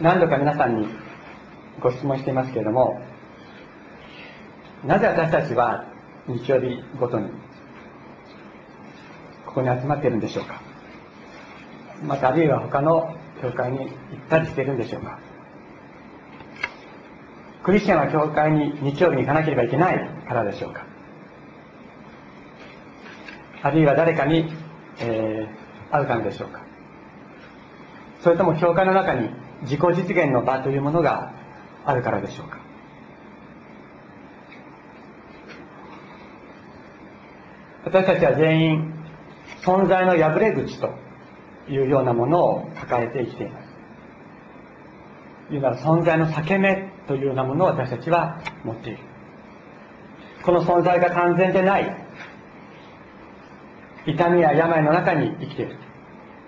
何度か皆さんにご質問していますけれどもなぜ私たちは日曜日ごとにここに集まっているんでしょうか？またあるいは他の教会に行ったりしているんでしょうか？クリスチャンは教会に日曜日に行かなければいけないからでしょうか？あるいは誰かに、えー、会うからでしょうか？それとも教会の中に自己実現の場というものがあるからでしょうか？私たちは全員存在の破れ口というようなものを抱えて生きています。いうなら存在の裂け目というようなものを私たちは持っている。この存在が完全でない痛みや病の中に生きている。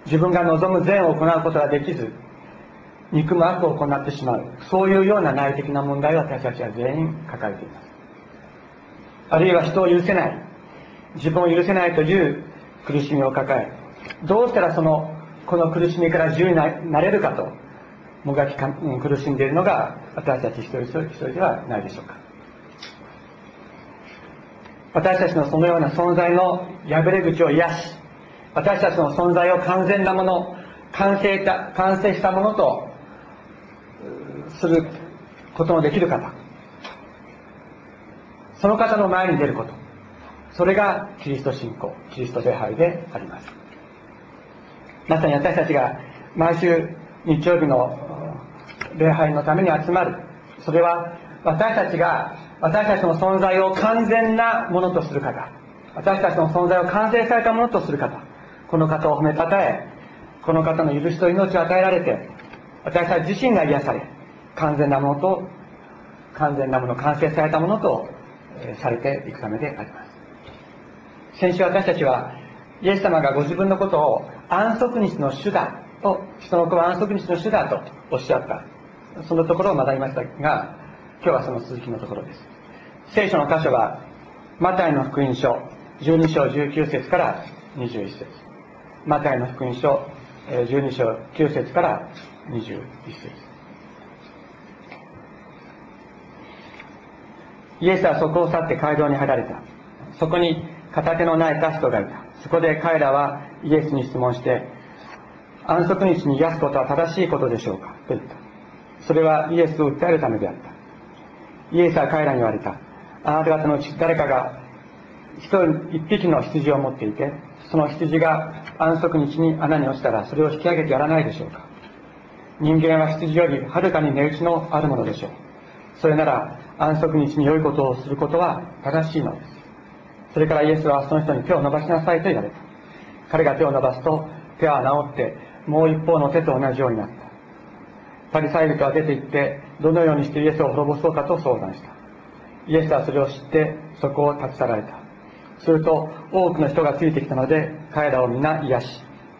自分が望む善を行うことができず憎む悪を行ってしまう。そういうような内的な問題を私たちは全員抱えています。あるいは人を許せない。自分を許せないという苦しみを抱えどうしたらそのこの苦しみから自由になれるかともがきか苦しんでいるのが私たち一人一人ではないでしょうか。私たちのそのような存在の破れ口を癒し私たちの存在を完全なもの完成た完成したものとすることのできる方。その方の前に出ること。それがキリスト信仰。キリスト礼拝であります。まさに私たちが毎週日曜日の礼拝のために集まる。それは私たちが私たちの存在を完全なものとする方。私たちの存在を完成されたものとする方。この方を褒めたたえこの方の許しと命を与えられて私たち自身が癒され完全なものと完全なもの完成されたものとされていくためであります。先週私たちはイエス様がご自分のことを安息日の主だと人の子は安息日の主だとおっしゃった。そのところを学びましたが今日はその続きのところです。聖書の箇所はマタイの福音書12章19節から21節。マタイの福音書12章9節から21節。イエスはそこを去って街道に入られた。そこに片手のないタストがいた。そこで彼らはイエスに質問して安息日に癒すことは正しいことでしょうか？と言った。それはイエスを訴えるためであった。イエスは彼らに言われた。あなた方のうち誰かが一人一匹の羊を持っていてその羊が安息日に穴に落ちたらそれを引き上げてやらないでしょうか？人間は羊よりはるかに値打ちのあるものでしょう。それなら安息日に良いことをすることは正しいのです。それからイエスはその人に手を伸ばしなさいと言われた。彼が手を伸ばすと手は治ってもう一方の手と同じようになった。パリサイ人は出て行ってどのようにしてイエスを滅ぼそうかと相談した。イエスはそれを知ってそこを立ち去られた。すると多くの人がついてきたので彼らを皆癒し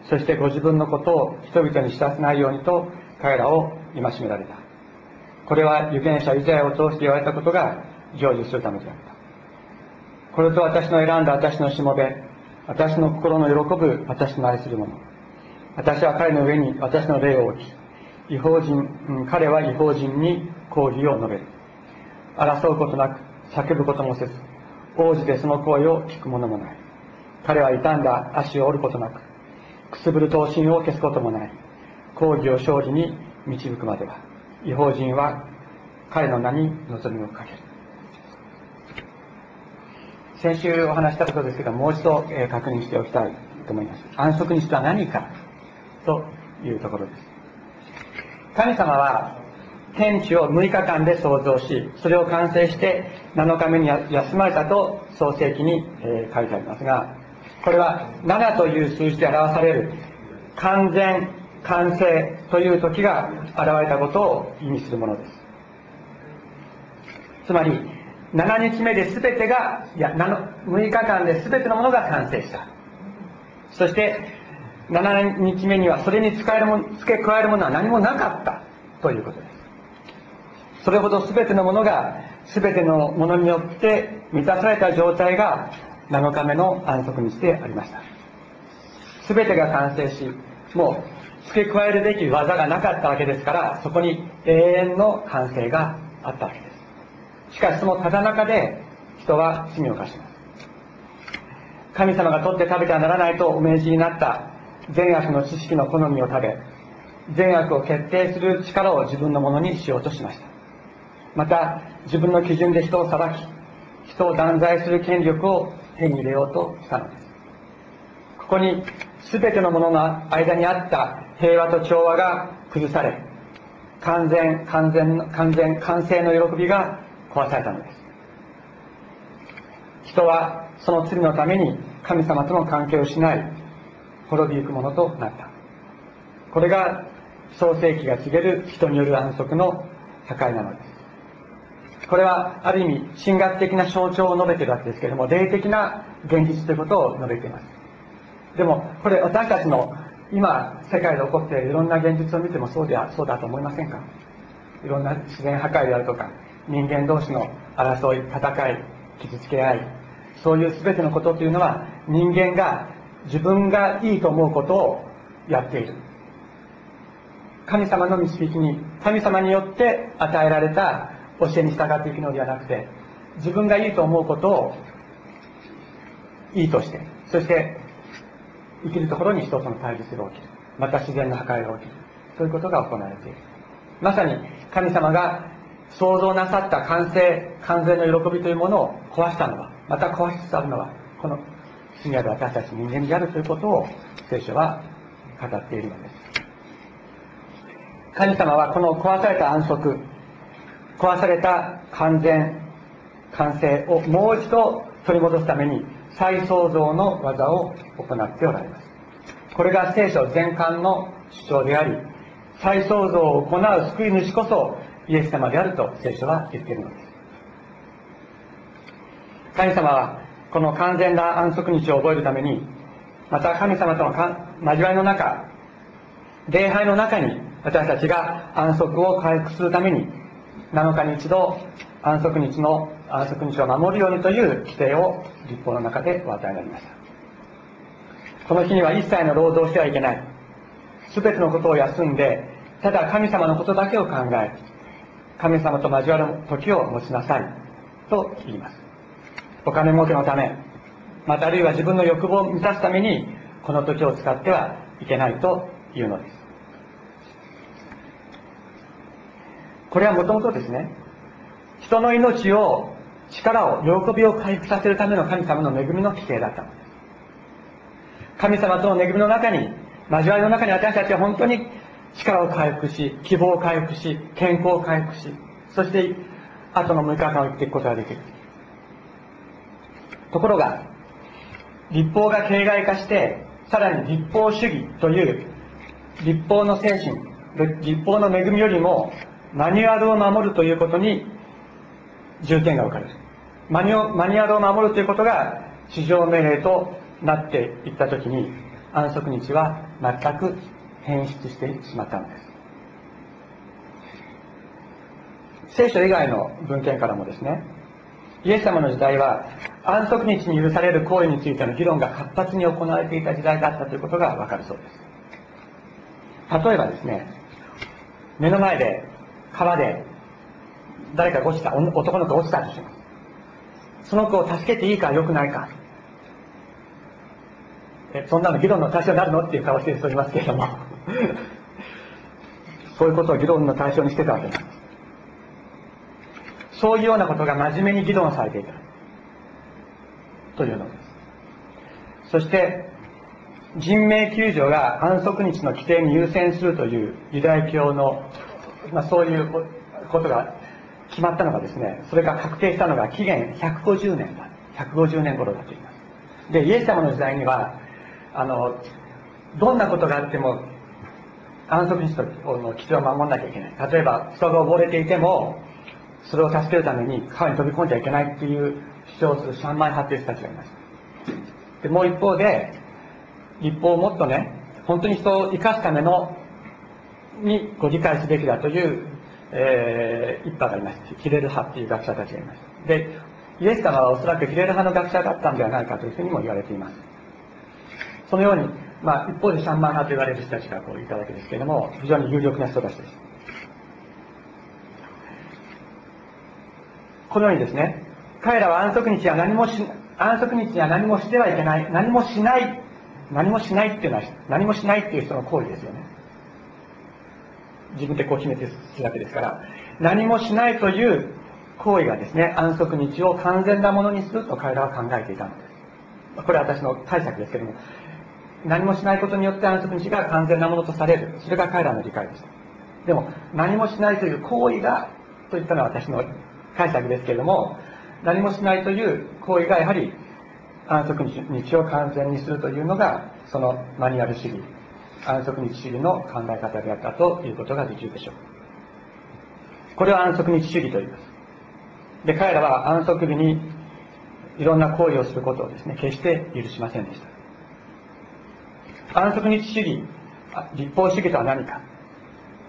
そしてご自分のことを人々に知らせないようにと彼らを戒められた。これは預言者イザヤを通して言われたことが成就するためであったこれと私の選んだ私のしもべ私の心の喜ぶ私の愛する者私は彼の上に私の霊を置き違法人、彼は違法人に抗議を述べる。争うことなく、叫ぶこともせず、王子でその声を聞くものもない。彼は傷んだ足を折ることなく、くすぶる刀身を消すこともない。抗議を勝利に導くまでは、違法人は彼の名に望みをかける。先週お話したことですけど、もう一度え確認しておきたいと思います。安息日とは何かというところです。神様は天地を6日間で創造しそれを完成して7日目に休まれたと創世記に、え書いてありますがこれは7という数字で表される完全完成という時が現れたことを意味するものです。つまり7日目で全てがいや6日間で全てのものが完成した。そして7日目にはそれに使えるも付け加えるものは何もなかったということです。それほど全てのものが全てのものによって満たされた状態が7日目の安息日でありました。全てが完成しもう付け加えるべき技がなかったわけですからそこに永遠の完成があったわけです。しかしそのただ中で人は罪を犯します。神様が取って食べてはならないとお命じになった善悪の知識の好みを食べ善悪を決定する力を自分のものにしようとしました。また自分の基準で人を裁き人を断罪する権力を手に入れようとしたのです。ここに全てのものの間にあった平和と調和が崩され完全完全完全完成の喜びが壊されたのです。人はその罪のために神様との関係を失い滅びゆくものとなった。これが創世記が告げる人による安息の破壊なのです。これはある意味神学的な象徴を述べているわけですけれども霊的な現実ということを述べています。でもこれ私たちの今世界で起こっているいろんな現実を見てもそうではそうだと思いませんか？いろんな自然破壊であるとか人間同士の争い戦い傷つけ合いそういう全てのことというのは人間が自分がいいと思うことをやっている。神様の導きに神様によって与えられた教えに従っていくのではなくて自分がいいと思うことをいいとしてそして生きるところに人との対立が起きる。また自然の破壊が起きる。そういうことが行われている。まさに神様が創造なさった完成完全の喜びというものを壊したのはまた壊しつつあるのはこの罪ある私たち人間であるということを聖書は語っているのです。神様はこの壊された安息壊された完全完成をもう一度取り戻すために再創造の技を行っておられます。これが聖書全巻の主張であり再創造を行う救い主こそイエス様であると聖書は言っているのです。神様はこの完全な安息日を覚えるためにまた神様との交わりの中礼拝の中に私たちが安息を回復するために7日に一度安息日の安息日を守るようにという規定を立法の中でお与えになりました。この日には一切の労働してはいけない。全てのことを休んでただ神様のことだけを考え神様と交わる時を持ちなさいと言います。お金儲けのためまたあるいは自分の欲望を満たすためにこの時を使ってはいけないというのです。これはもともとですね人の命を力を喜びを回復させるための神様の恵みの規定だった。のです神様との恵みの中に交わりの中に私たちは本当に力を回復し希望を回復し健康を回復しそして後の6日間を生きていくことができる。ところが立法が形骸化してさらに立法主義という立法の精神立法の恵みよりもマニュアルを守るということに重点が置かれる。マニュマニュアルを守るということが至上命令となっていった時に安息日は全く変質してしまったのです。聖書以外の文献からもですねイエス様の時代は安息日に許される行為についての議論が活発に行われていた時代だったということがわかるそうです。例えばですね目の前で川で誰かが落ちた男の子が落ちたとします。その子を助けていいか良くないか。えそんなの議論の対象になるの？っていう顔してる人いますけれども。そういうことを議論の対象にしてたわけですそういうようなことが真面目に議論されていた。というのです。そして人命救助が安息日の規定に優先するというユダヤ教の、まあ、そういうことが決まったのがですねそれが確定したのが紀元150年だ150年頃だと言います。でイエス様の時代にはあのどんなことがあっても安息日の規定を守らなきゃいけない。例えば人が溺れていてもそれを助けるために川に飛び込んじゃいけないっていう主張をする3枚派という人たちがいました。でもう一方で立法をもっとね本当に人を生かすためのにご理解すべきだという、えー、一派がいましたヒレル派っていう学者たちがいましたでイエス様はおそらくヒレル派の学者だったんではないかというふうにも言われていますそのようにまあ、一方でシャンマン派と言われる人たちがこういたわけですけれども、非常に有力な人たちです。このようにですね、彼らは安息日は何もし、安息日には何もしてはいけない、何もしない、何もしないっていうのは、何もしないっていう人の行為ですよね。自分でこう決めてるわけですから、何もしないという行為がですね、安息日を完全なものにすると彼らは考えていたのです。これは私の解釈ですけども、何もしないことによって安息日が完全なものとされる。それが彼らの理解でした。でも、何もしないという行為が、といったのは私の解釈ですけれども、何もしないという行為がやはり安息日を完全にするというのが、そのマニュアル主義、安息日主義の考え方であったということができるでしょう。これは安息日主義と言います。で、彼らは安息日にいろんな行為をすることをですね、決して許しませんでした。安息日主義、立法主義とは何か。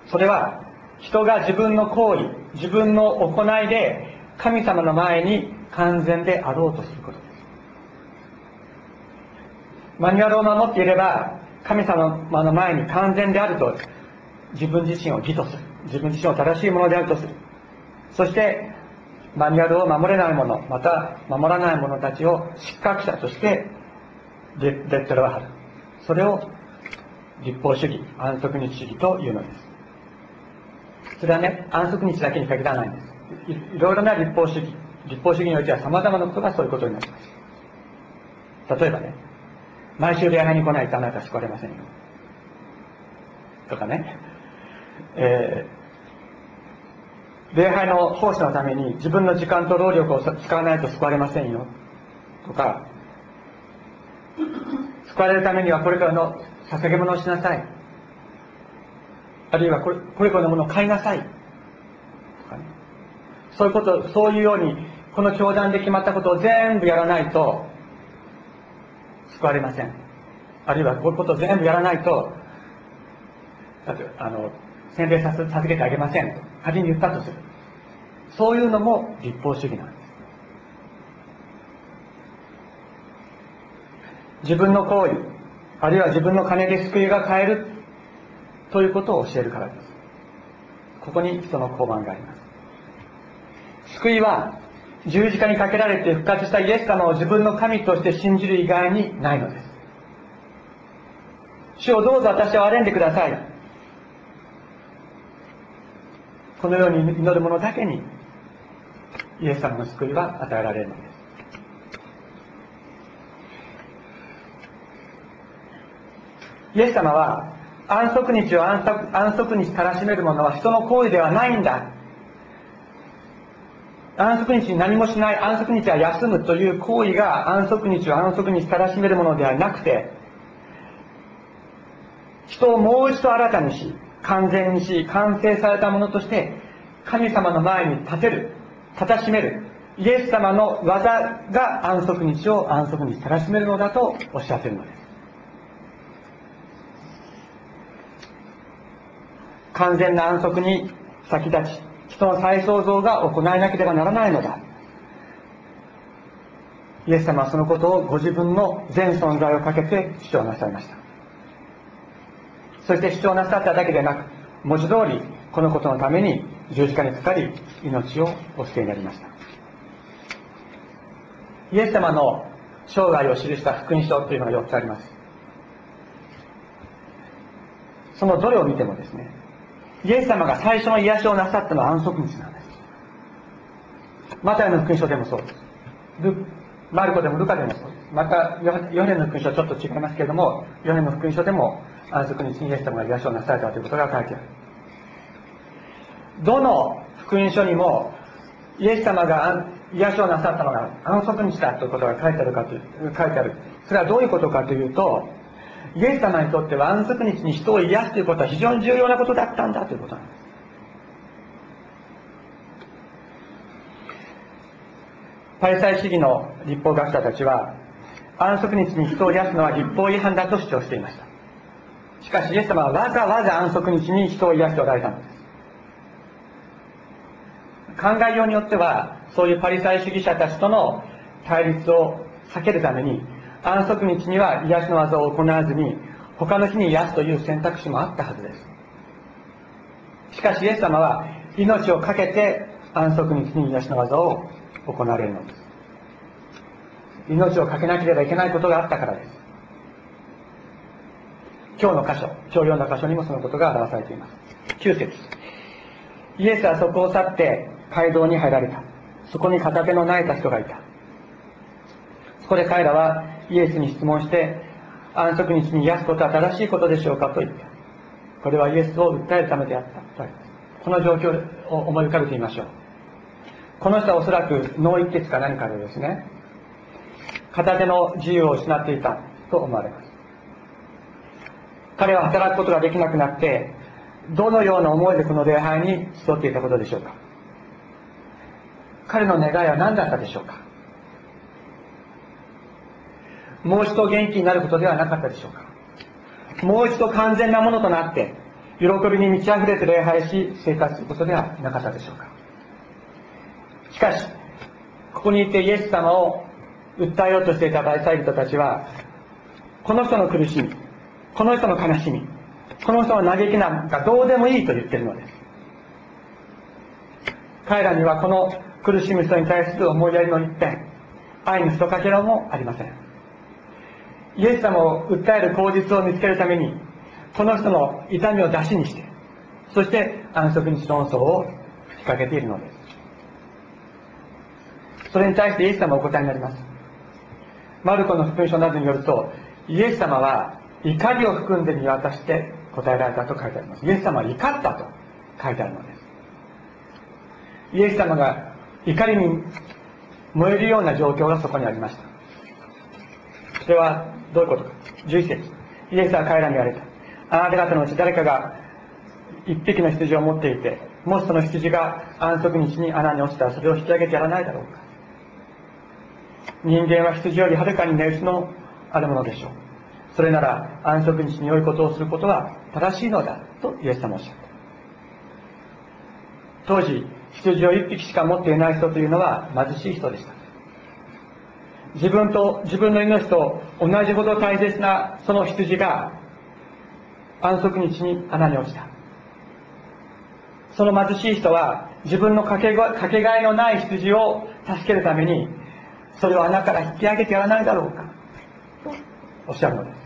それは、人が自分の行為、自分の行いで、神様の前に完全であろうとすることです。マニュアルを守っていれば、神様の前に完全であると、自分自身を義とする。自分自身を正しいものであるとする。そして、マニュアルを守れない者、また守らない者たちを失格者としてレッテルを貼る。それを立法主義、安息日主義というのです。それはね、安息日だけに限らないんです。いろいろな立法主義、立法主義においては様々なことがそういうことになります。例えばね、毎週礼拝に来ないとあなた救われませんよ。とかね、えー、礼拝の奉仕のために自分の時間と労力を使わないと救われませんよ。とか、救われるためにはこれからの捧げ物をしなさい。あるいはこれこれこれのものを買いなさい。とかね。そういうこと、そういうように、この教団で決まったことを全部やらないと、救われません。あるいはこういうことを全部やらないと、だってあの、洗礼させ授けてあげませんと、仮に言ったとする。そういうのも立法主義なんです。自分の行為、あるいは自分の金で救いが買えるということを教えるからです。ここに人の交番があります。救いは十字架にかけられて復活したイエス様を自分の神として信じる以外にないのです。主をどうぞ私を憐れんでください。このように祈る者だけにイエス様の救いは与えられるのです。イエス様は安息日を安息安息日たらしめる者は人の行為ではないんだ安息日に何もしない、安息日は休むという行為が安息日を安息日たらしめるものではなくて、人をもう一度新たにし、完全にし、完成されたものとして、神様の前に立てる、立たしめる、イエス様の技が安息日を安息日たらしめるのだとおっしゃっているのです。完全な安息に先立ち、人の再創造が行えなければならないのだ。イエス様はそのことをご自分の全存在をかけて主張なさいました。そして主張なさっただけでなく、文字通りこのことのために十字架にかかり、命をお捨てになりました。イエス様の生涯を記した福音書というのが4つあります。そのどれを見てもですね、イエス様が最初の癒しをなさったのは安息日なんです。マタイの福音書でもそうです。マルコでもルカでもそうです。また、ヨネの福音書はちょっと違いますけれども、ヨネの福音書でも安息日にイエス様が癒しをなされたということが書いてある。どの福音書にも、イエス様が癒しをなさったのが安息日だということが書いてあるかという、書いてある。それはどういうことかというと、イエス様にとっては安息日に人を癒すということは非常に重要なことだったんだということなんです。パリサイ主義の立法学者たちは、安息日に人を癒すのは立法違反だと主張していました。しかし、イエス様はわざわざ安息日に人を癒しておられたのです。考えようによっては、そういうパリサイ主義者たちとの対立を避けるために、安息日には癒しの技を行わずに、他の日に癒すという選択肢もあったはずです。しかしイエス様は命を懸けて安息日に癒しの技を行われるのです。命を懸けなければいけないことがあったからです。今日の箇所今日読んだ箇所にもそのことが表されています。9節。イエスはそこを去って街道に入られた。そこに片手の泣いた人がいた。そこで彼らはイエスに質問して安息日に癒すことは正しいことでしょうかと言った。これはイエスを訴えるためであった。この状況を思い浮かべてみましょう。この人はおそらく脳一血か何かでですね片手の自由を失っていたと思われます。彼は働くことができなくなってどのような思いでこの礼拝に集っていたことでしょうか。彼の願いは何だったでしょうか。もう一度元気になることではなかったでしょうか。もう一度完全なものとなって喜びに満ち溢れて礼拝し生活することではなかったでしょうか。しかしここにいてイエス様を訴えようとしていた大祭人たちはこの人の苦しみこの人の悲しみこの人の嘆きなんかどうでもいいと言ってるのです。彼らにはこの苦しむ人に対する思いやりの一点愛のひとかけらもありません。イエス様を訴える口実を見つけるためにこの人の痛みを出しにしてそして安息日論争を仕掛けているのです。それに対してイエス様はお答えになります。マルコの福音書などによるとイエス様は怒りを含んで見渡して答えられたと書いてあります。イエス様は怒ったと書いてあるのです。イエス様が怒りに燃えるような状況がそこにありました。それはどういうことか。11節。イエスは彼らに言われた。あなた方のうち誰かが一匹の羊を持っていてもしその羊が安息日に穴に落ちた。らそれを引き上げてやらないだろうか。人間は羊よりはるかに値打ちのあるものでしょう。それなら安息日に良いことをすることは正しいのだ。とイエス様おっしゃった。当時羊を一匹しか持っていない人というのは貧しい人でした。自分と自分の命と同じほど大切なその羊が安息日に穴に落ちた。その貧しい人は自分のかけかけがえのない羊を助けるためにそれを穴から引き上げてやらないだろうか。とおっしゃるのです。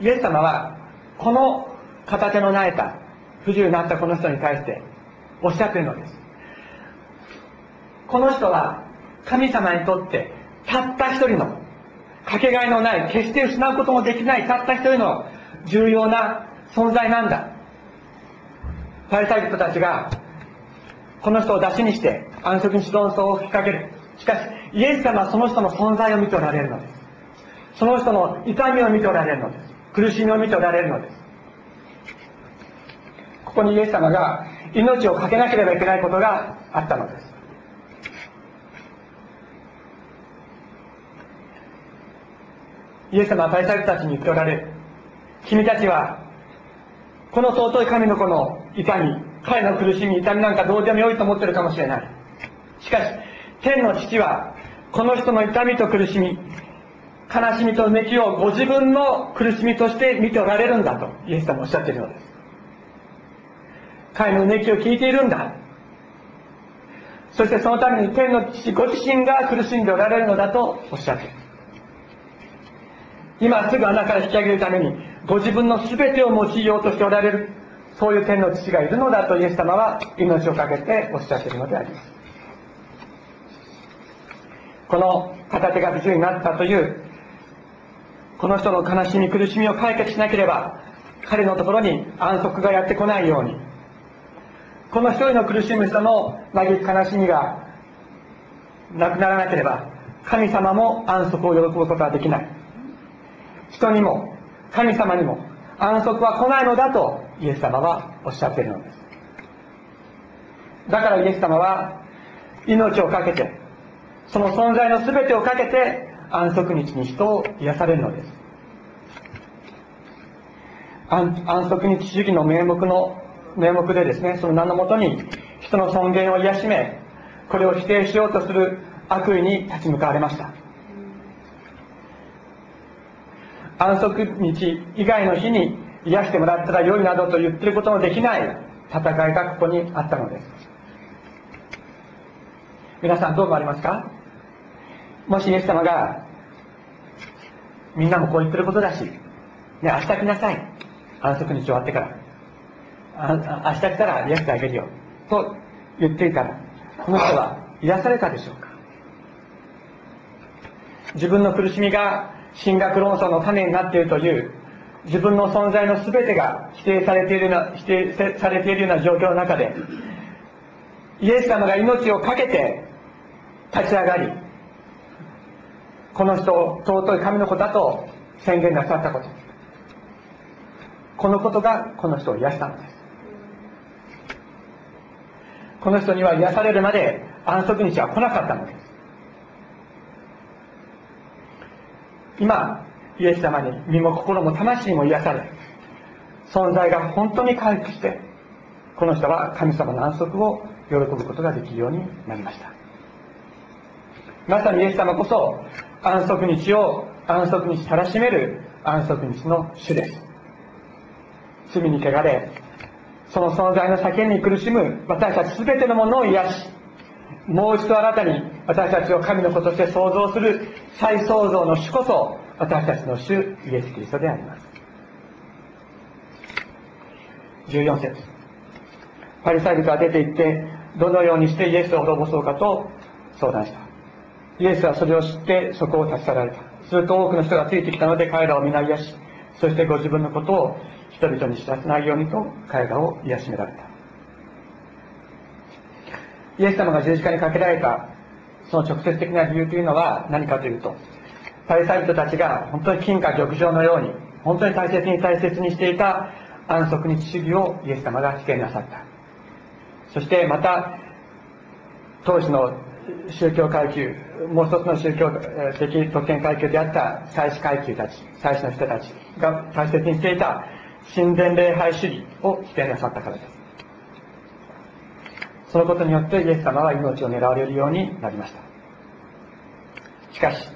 イエス様はこの片手の苗えた不自由になったこの人に対しておっしゃっているのです。この人は神様にとってたった一人のかけがえのない決して失うこともできないたった一人の重要な存在なんだ。パリサイ人たちがこの人を出しにして安息日論争を吹きかける。しかしイエス様はその人の存在を見ておられるのです。その人の痛みを見ておられるのです。苦しみを見ておられるのです。ここにイエス様が命を懸けなければいけないことがあったのです。イエス様は大祭たちに言っておられる君たちはこの尊い神の子の痛み彼の苦しみ痛みなんかどうでもよいと思ってるかもしれない。しかし天の父はこの人の痛みと苦しみ悲しみとうめきをご自分の苦しみとして見ておられるんだとイエス様はおっしゃっているのです。彼のうめきを聞いているんだ。そしてそのために天の父ご自身が苦しんでおられるのだとおっしゃっている。今すぐ穴から引き上げるためにご自分の全てを用いようとしておられるそういう天の父がいるのだとイエス様は命を懸けておっしゃっているのであります。この片手が不自由になったというこの人の悲しみ苦しみを解決しなければ彼のところに安息がやってこないようにこの一人の苦しむ人の嘆き悲しみがなくならなければ神様も安息を喜ぶことはできない。人にも神様にも安息は来ないのだとイエス様はおっしゃっているのです。だからイエス様は命を懸けてその存在の全てをかけて安息日に人を癒されるのです。安息日主義の名目の名目でですねその名のもとに人の尊厳を癒しめこれを否定しようとする悪意に立ち向かわれました。安息日以外の日に癒してもらったら良いなどと言ってることのできない戦いがここにあったのです。皆さんどう思われますか？もしイエス様がみんなもこう言ってることだし、ね、明日来なさい。安息日終わってから。あ明日来たら癒してあげるよ。と言っていたらこの人は癒されたでしょうか？自分の苦しみが進学論争の種になっているという自分の存在の全てが否定されているような否定されているような状況の中でイエス様が命を懸けて立ち上がりこの人を尊い神の子だと宣言なさったこと。このことがこの人を癒したのです。この人には癒されるまで安息日は来なかったのです。今イエス様に身も心も魂も癒され存在が本当に回復してこの人は神様の安息を喜ぶことができるようになりました。まさにイエス様こそ安息日を安息日たらしめる安息日の主です。罪に汚れその存在の叫びに苦しむ私たち全てのものを癒しもう一度新たに私たちを神の子として創造する再創造の主こそ私たちの主イエス・キリストであります。14節。パリサイ人は出て行ってどのようにしてイエスを滅ぼそうかと相談した。イエスはそれを知ってそこを立ち去られた。すると多くの人がついてきたので彼らを皆癒しそしてご自分のことを人々に知らせないようにと彼らを癒しめられた。イエス様が十字架にかけられたその直接的な理由というのは何かというとパリサイ人たちが本当に金貨玉状のように本当に大切に大切にしていた安息日主義をイエス様が否定なさった。そしてまた当時の宗教階級もう一つの宗教的特権階級であった祭司階級たち祭司の人たちが大切にしていた神殿礼拝主義を否定なさったからです。そのことによってイエス様は命を狙われるようになりました。しかし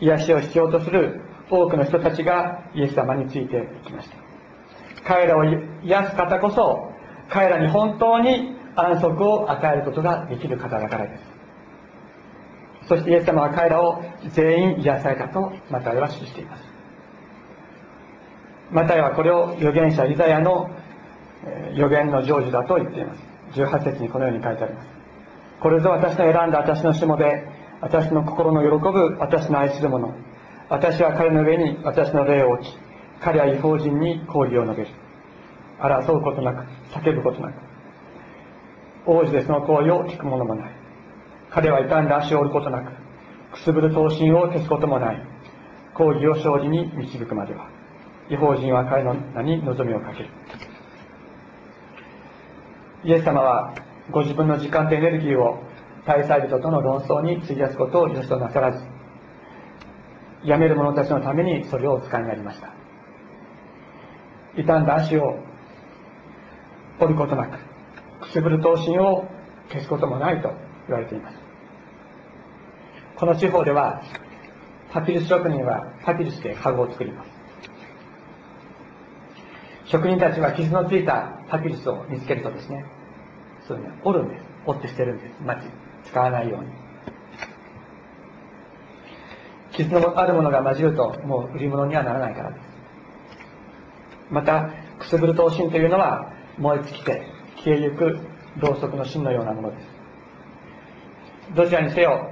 癒しを必要とする多くの人たちがイエス様についていきました。彼らを癒す方こそ彼らに本当に安息を与えることができる方だからです。そしてイエス様は彼らを全員癒されたとマタイは記しています。マタイはこれを預言者イザヤの予言の成就だと言っています。18節にこのように書いてあります。これぞ私の選んだ私のしもべ私の心の喜ぶ私の愛する者私は彼の上に私の霊を置き彼は違法人に抗議を述べる。争うことなく叫ぶことなく。王子でその行為を聞くものもない。彼は傷んだ足を折ることなくくすぶる刀身を消すこともない。抗議を勝利に導くまでは。違法人は彼の名に望みをかける。イエス様はご自分の時間とエネルギーを大祭人との論争に費やすことを良しとなさらず辞める者たちのためにそれをお使いになりました。傷んだ足を折ることなくくすぶる刀身を消すこともないと言われています。この地方ではパピルス職人はパピルスでカゴを作ります。職人たちは傷のついたパピルスを見つけるとですねそういうね折るんです。折って捨てるんです。ま使わないように。傷のあるものが混じるともう売り物にはならないからです。またくすぶる刀身というのは燃え尽きて消えゆくろうそくの芯のようなものです。どちらにせよ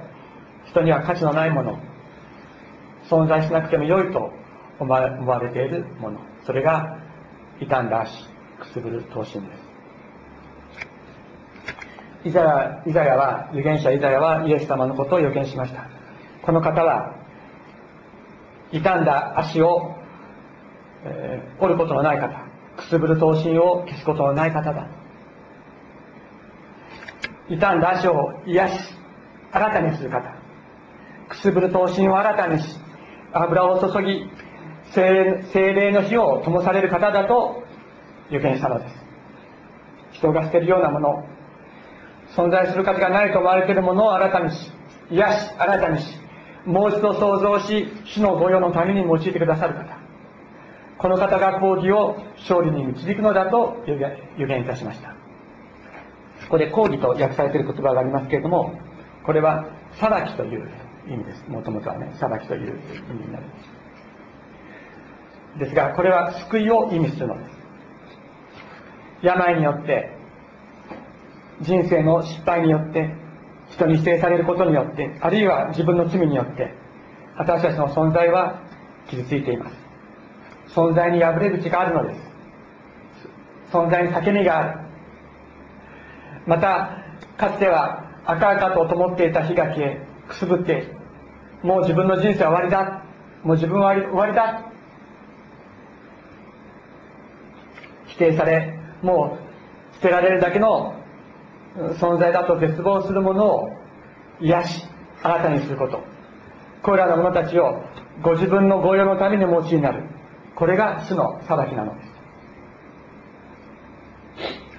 人には価値のないもの。存在しなくても良いと思われているもの。それが傷んだ足くすぶる刀身です。イザヤイザヤは預言者イザヤはイエス様のことを予言しました。この方は傷んだ足を、えー、折ることのない方くすぶる刀身を消すことのない方だ。傷んだ足を癒し新たにする方。くすぶる刀身を新たにし油を注ぎ精霊の火を灯される方だと予言したのです。人が捨てるようなもの存在する価値がないと思われているものを新たにし癒し新たにしもう一度創造し主の御用のために用いてくださる方。この方が講義を勝利に導くのだと予言いたしました。ここで講義と訳されている言葉がありますけれどもこれは裁きという意味です。もともとはね裁きという意味になります。ですがこれは救いを意味するの。です病によって人生の失敗によって人に否定されることによってあるいは自分の罪によって私たちの存在は傷ついています。存在に破れ口があるのです。存在に裂け目がある。またかつては赤々と灯っていた火が消えくすぶってもう自分の人生は終わりだ。もう自分は終わりだ。否定されもう捨てられるだけの存在だと絶望するものを癒し新たにすること。これらの者たちをご自分の御用のためにお持ちになる。これが主の裁きなのです。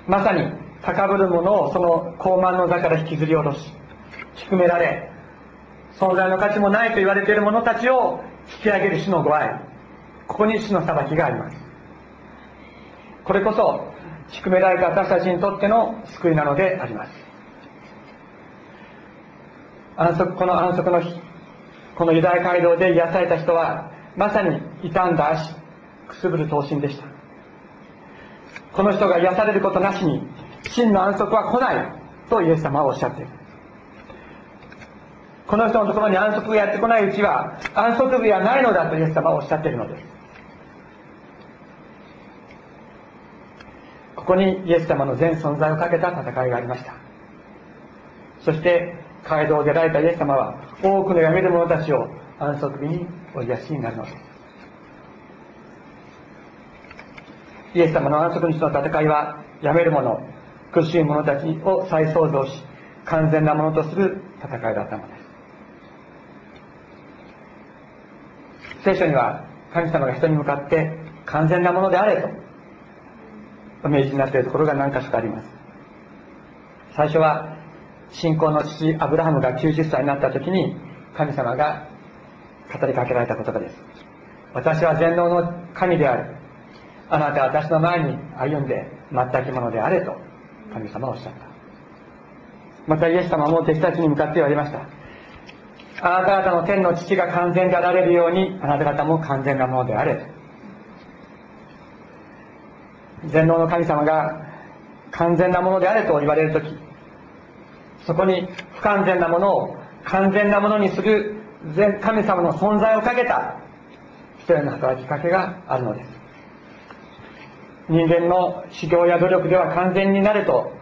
まさに高ぶる者をその高慢の座から引きずり下ろし低められ存在の価値もないと言われている者たちを引き上げる主のご愛ここに主の裁きがあります。これこそ低められた私たちにとっての救いなのであります。安息この安息の日このユダヤ街道で癒された人はまさに傷んだ足くすぶる刀身でした。この人が癒されることなしに真の安息は来ないとイエス様はおっしゃっている。この人のところに安息がやってこないうちは安息日はないのだとイエス様はおっしゃっているのです。ここにイエス様の全存在をかけた戦いがありました。そして街道を出られたイエス様は多くの闇る者たちを安息日にお癒しになるのです。イエス様の安息日の戦いはやめる者苦しい者たちを再創造し完全なものとする戦いだったのです。聖書には神様が人に向かって完全なものであれとお命じになっているところが何か所かあります。最初は信仰の父アブラハムが90歳になった時に神様が語りかけられた言葉です。私は全能の神である。あなたは私の前に歩んで全きものであれと神様はおっしゃった。またイエス様も弟子たちに向かって言われました。あなた方の天の父が完全であられるようにあなた方も完全なものであれ全能の神様が完全なものであれと言われる時そこに不完全なものを完全なものにする神様の存在をかけた一人の働きかけがあるのです。人間の修行や努力では完全になると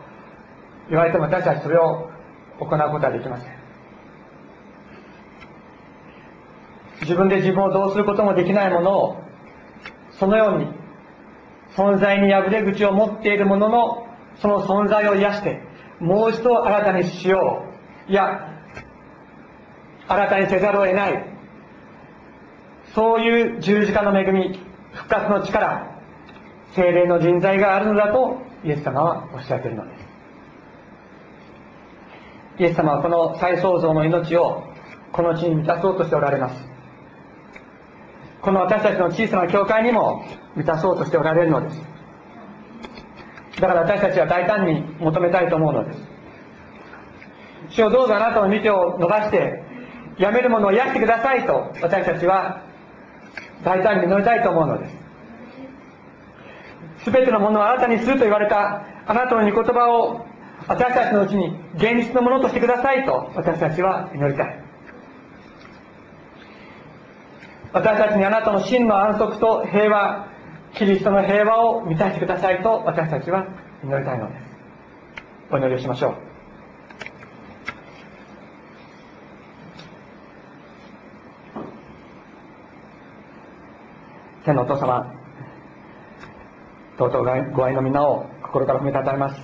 言われても私たちそれを行うことはできません。自分で自分をどうすることもできないものをそのように存在に破れ口を持っているもののその存在を癒してもう一度新たにしよういや新たにせざるを得ないそういう十字架の恵み復活の力精霊の人材があるのだとイエス様はおっしゃっているのです。イエス様はこの再創造の命をこの地に満たそうとしておられます。この私たちの小さな教会にも満たそうとしておられるのです。だから私たちは大胆に求めたいと思うのです。主をどうぞあなたの見てを伸ばしてやめるものを癒してくださいと私たちは大胆に祈りたいと思うのです。全てのものを新たにすると言われたあなたの御言葉を私たちのうちに現実のものとしてくださいと私たちは祈りたい。私たちにあなたの真の安息と平和キリストの平和を満たしてくださいと私たちは祈りたいのです。お祈りをしましょう。天のお父様尊うご愛の皆を心から褒めたたえます。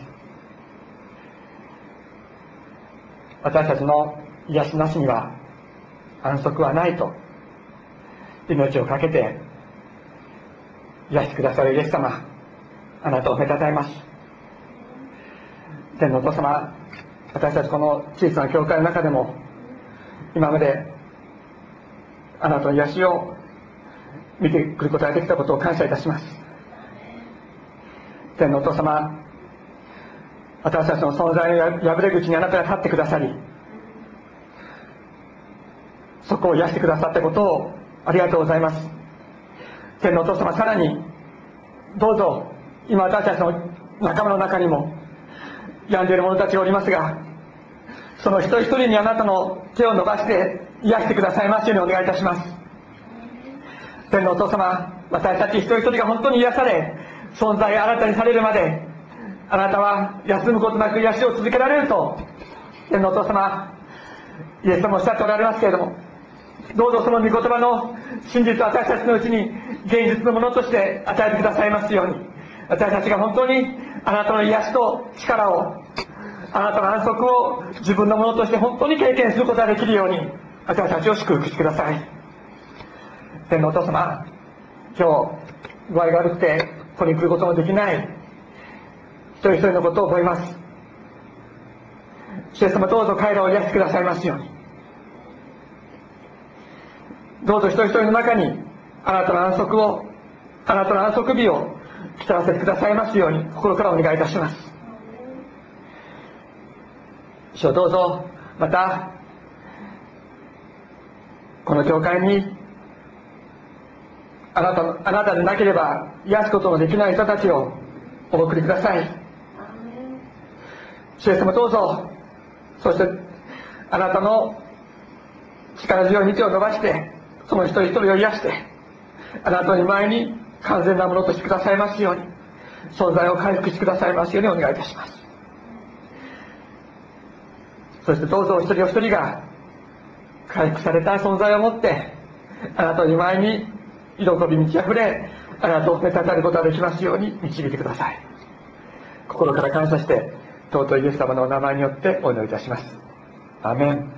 私たちの癒しなしには安息はないと命を懸けて癒してくださるイエス様あなたをめたたえます。天のお父様私たちこの小さな教会の中でも今まであなたの癒しを見てくることができたことを感謝いたします。天のお父様私たちの存在の破れ口にあなたが立ってくださりそこを癒してくださったことをありがとうございます。天のお父様さらにどうぞ今私たちの仲間の中にも病んでいる者たちがおりますがその一人一人にあなたの手を伸ばして癒してくださいますようにお願いいたします。天のお父様私たち一人一人が本当に癒され存在が新たにされるまであなたは休むことなく癒しを続けられると天のお父様イエス様おっしゃっておられますけれどもどうぞその御言葉の真実を私たちのうちに現実のものとして与えてくださいますように。私たちが本当にあなたの癒しと力をあなたの安息を自分のものとして本当に経験することができるように私たちを祝福してください。天のお父様今日具合が悪くてここに来ることもできない一人一人のことを思います。主イエス様どうぞ彼らを癒してくださいますように。どうぞ一人一人の中にあなたの安息をあなたの安息日を来たらせてくださいますように心からお願いいたします。主をどうぞまたこの教会にあなたあなたでなければ癒すことのできない人たちをお送りください。主イエス様どうぞそしてあなたの力強い道を伸ばしてその一人一人を癒してあなたの前に完全なものとしてくださいますように存在を回復してくださいますようにお願いいたします。そしてどうぞお一人お一人が回復された存在を持ってあなたの前に喜び満ち溢れあなたを褒めたたることができますように導いてください。心から感謝して尊いイエス様のお名前によってお祈りいたします。アメン。